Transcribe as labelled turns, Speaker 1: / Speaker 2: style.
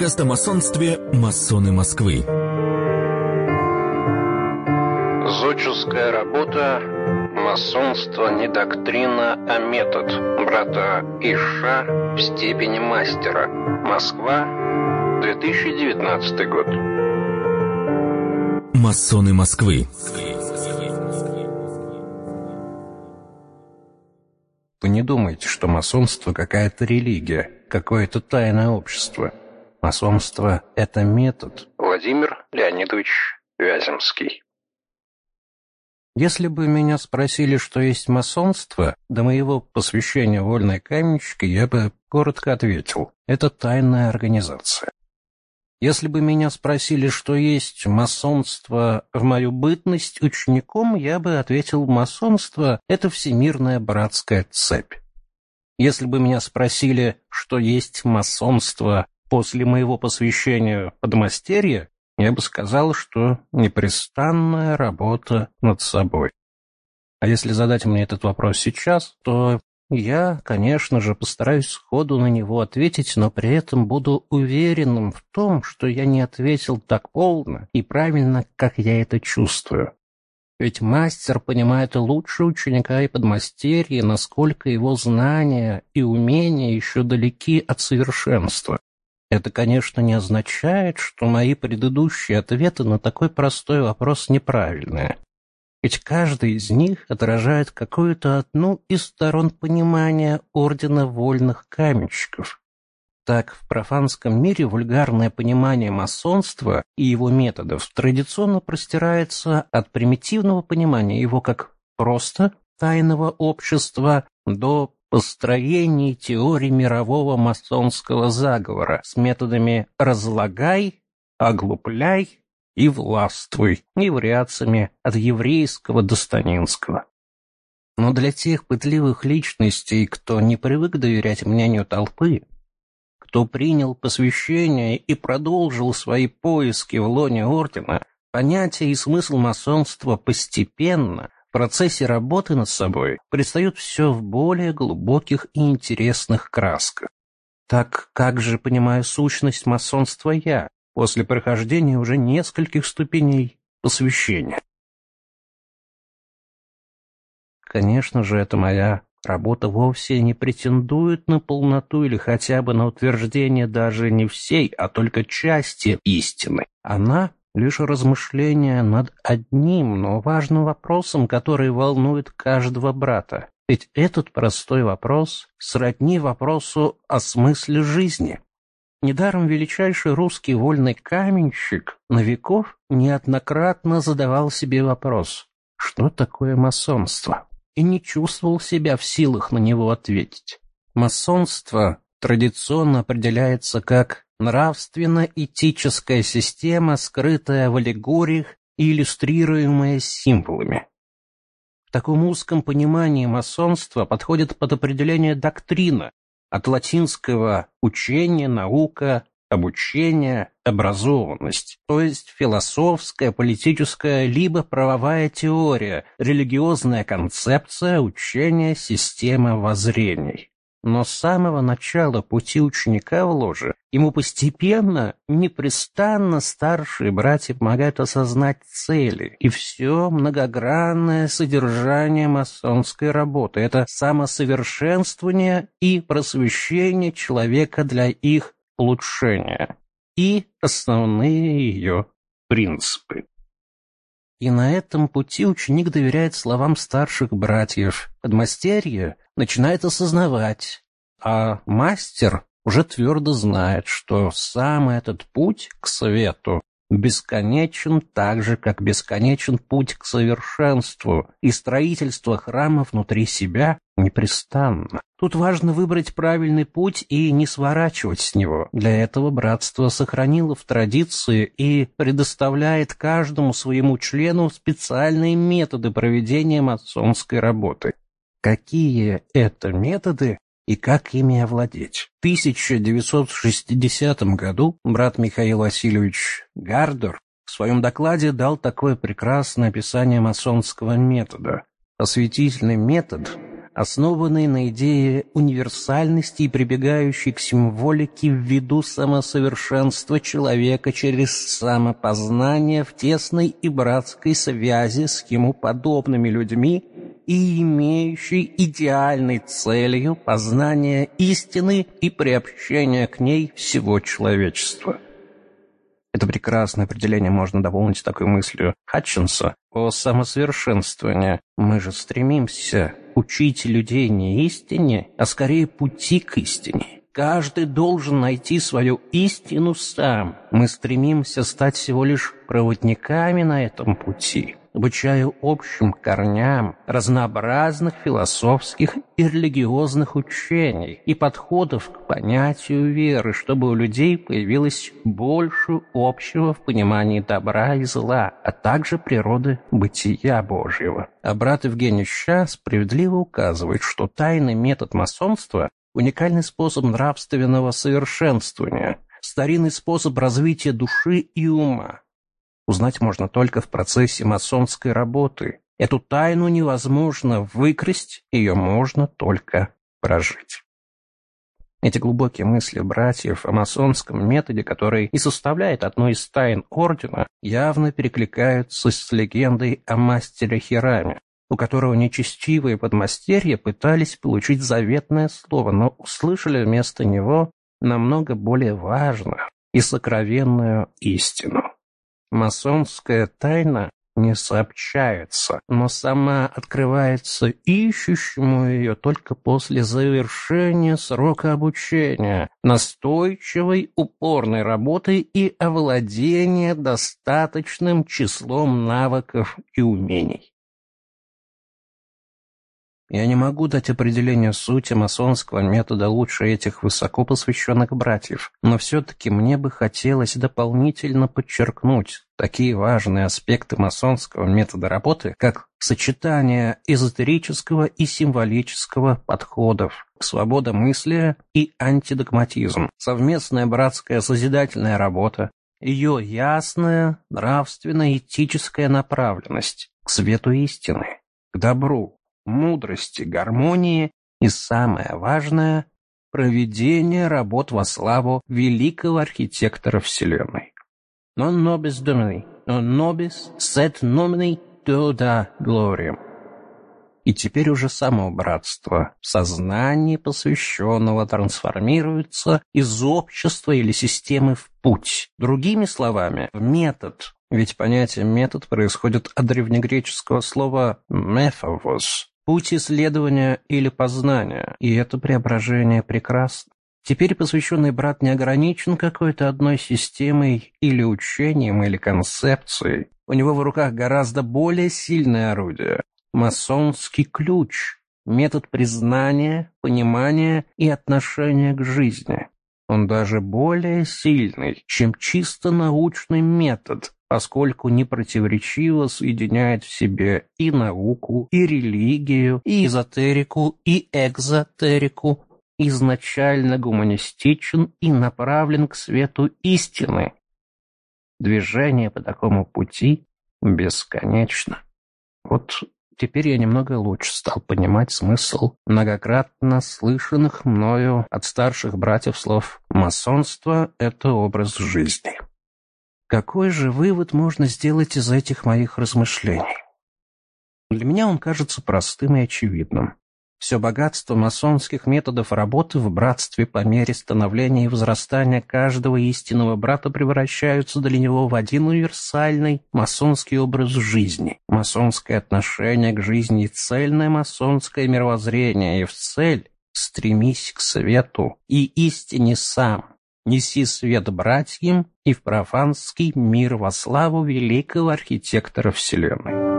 Speaker 1: Подкаст о масонстве «Масоны Москвы».
Speaker 2: Зодческая работа «Масонство не доктрина, а метод» брата Иша в степени мастера. Москва, 2019 год.
Speaker 1: Масоны Москвы.
Speaker 2: Вы не думайте, что масонство какая-то религия, какое-то тайное общество. Масонство – это метод. Владимир Леонидович Вяземский. Если бы меня спросили, что есть масонство, до моего посвящения вольной каменщике, я бы коротко ответил – это тайная организация. Если бы меня спросили, что есть масонство в мою бытность учеником, я бы ответил, масонство – это всемирная братская цепь. Если бы меня спросили, что есть масонство после моего посвящения подмастерья, я бы сказал, что непрестанная работа над собой. А если задать мне этот вопрос сейчас, то я, конечно же, постараюсь сходу на него ответить, но при этом буду уверенным в том, что я не ответил так полно и правильно, как я это чувствую. Ведь мастер понимает лучше ученика и подмастерья, насколько его знания и умения еще далеки от совершенства. Это, конечно, не означает, что мои предыдущие ответы на такой простой вопрос неправильные. Ведь каждый из них отражает какую-то одну из сторон понимания Ордена Вольных Каменщиков. Так, в профанском мире вульгарное понимание масонства и его методов традиционно простирается от примитивного понимания его как просто тайного общества до построения теории мирового масонского заговора с методами «разлагай», «оглупляй» и властвуй, и вариациями от еврейского до станинского. Но для тех пытливых личностей, кто не привык доверять мнению толпы, кто принял посвящение и продолжил свои поиски в лоне ордена, понятие и смысл масонства постепенно, в процессе работы над собой, предстают все в более глубоких и интересных красках. Так как же понимаю сущность масонства я, после прохождения уже нескольких ступеней посвящения. Конечно же, эта моя работа вовсе не претендует на полноту или хотя бы на утверждение даже не всей, а только части истины. Она лишь размышление над одним, но важным вопросом, который волнует каждого брата. Ведь этот простой вопрос сродни вопросу о смысле жизни. Недаром величайший русский вольный каменщик Новиков неоднократно задавал себе вопрос, что такое масонство, и не чувствовал себя в силах на него ответить. Масонство традиционно определяется как нравственно-этическая система, скрытая в аллегориях и иллюстрируемая символами. В таком узком понимании масонства подходит под определение доктрина, от латинского «учение», «наука», «обучение», «образованность», то есть философская, политическая, либо правовая теория, религиозная концепция, учение, система воззрений. Но с самого начала пути ученика в ложе ему постепенно, непрестанно старшие братья помогают осознать цели и все многогранное содержание масонской работы. Это самосовершенствование и просвещение человека для их улучшения и основные ее принципы. И на этом пути ученик доверяет словам старших братьев. Подмастерье начинает осознавать, а мастер уже твердо знает, что сам этот путь к свету бесконечен так же, как бесконечен путь к совершенству, и строительство храма внутри себя непрестанно. Тут важно выбрать правильный путь и не сворачивать с него. Для этого братство сохранило в традиции и предоставляет каждому своему члену специальные методы проведения масонской работы. Какие это методы, и как ими овладеть. В 1960 году брат Михаил Васильевич Гардер в своем докладе дал такое прекрасное описание масонского метода. Осветительный метод основанный на идее универсальности и прибегающий к символике в виду самосовершенства человека через самопознание в тесной и братской связи с ему подобными людьми и имеющий идеальной целью познание истины и приобщение к ней всего человечества. Это прекрасное определение можно дополнить такой мыслью Хатчинса о самосовершенствовании. Мы же стремимся учить людей не истине, а скорее пути к истине. Каждый должен найти свою истину сам. Мы стремимся стать всего лишь проводниками на этом пути обучаю общим корням разнообразных философских и религиозных учений и подходов к понятию веры, чтобы у людей появилось больше общего в понимании добра и зла, а также природы бытия Божьего. А брат Евгений Ща справедливо указывает, что тайный метод масонства – уникальный способ нравственного совершенствования, старинный способ развития души и ума, узнать можно только в процессе масонской работы. Эту тайну невозможно выкрасть, ее можно только прожить. Эти глубокие мысли братьев о масонском методе, который и составляет одну из тайн ордена, явно перекликаются с легендой о мастере Хираме, у которого нечестивые подмастерья пытались получить заветное слово, но услышали вместо него намного более важную и сокровенную истину. Масонская тайна не сообщается, но сама открывается ищущему ее только после завершения срока обучения, настойчивой упорной работы и овладения достаточным числом навыков и умений. Я не могу дать определение сути масонского метода лучше этих высоко посвященных братьев, но все-таки мне бы хотелось дополнительно подчеркнуть такие важные аспекты масонского метода работы, как сочетание эзотерического и символического подходов, свобода мысли и антидогматизм, совместная братская созидательная работа, ее ясная нравственно-этическая направленность к свету истины, к добру, мудрости, гармонии и, самое важное, проведение работ во славу великого архитектора Вселенной. Non nobis domini, non nobis sed nomini tuda gloriam. И теперь уже само братство в сознании посвященного трансформируется из общества или системы в путь. Другими словами, в метод. Ведь понятие «метод» происходит от древнегреческого слова «мефавос», путь исследования или познания, и это преображение прекрасно. Теперь посвященный брат не ограничен какой-то одной системой или учением, или концепцией. У него в руках гораздо более сильное орудие – масонский ключ, метод признания, понимания и отношения к жизни. Он даже более сильный, чем чисто научный метод, поскольку непротиворечиво соединяет в себе и науку, и религию, и эзотерику, и экзотерику, изначально гуманистичен и направлен к свету истины. Движение по такому пути бесконечно. Вот теперь я немного лучше стал понимать смысл многократно слышанных мною от старших братьев слов «масонство – это образ жизни». Какой же вывод можно сделать из этих моих размышлений? Для меня он кажется простым и очевидным. Все богатство масонских методов работы в братстве по мере становления и возрастания каждого истинного брата превращаются для него в один универсальный масонский образ жизни, масонское отношение к жизни цельное масонское мировоззрение, и в цель стремись к свету и истине сам, неси свет братьям и в профанский мир во славу великого архитектора Вселенной.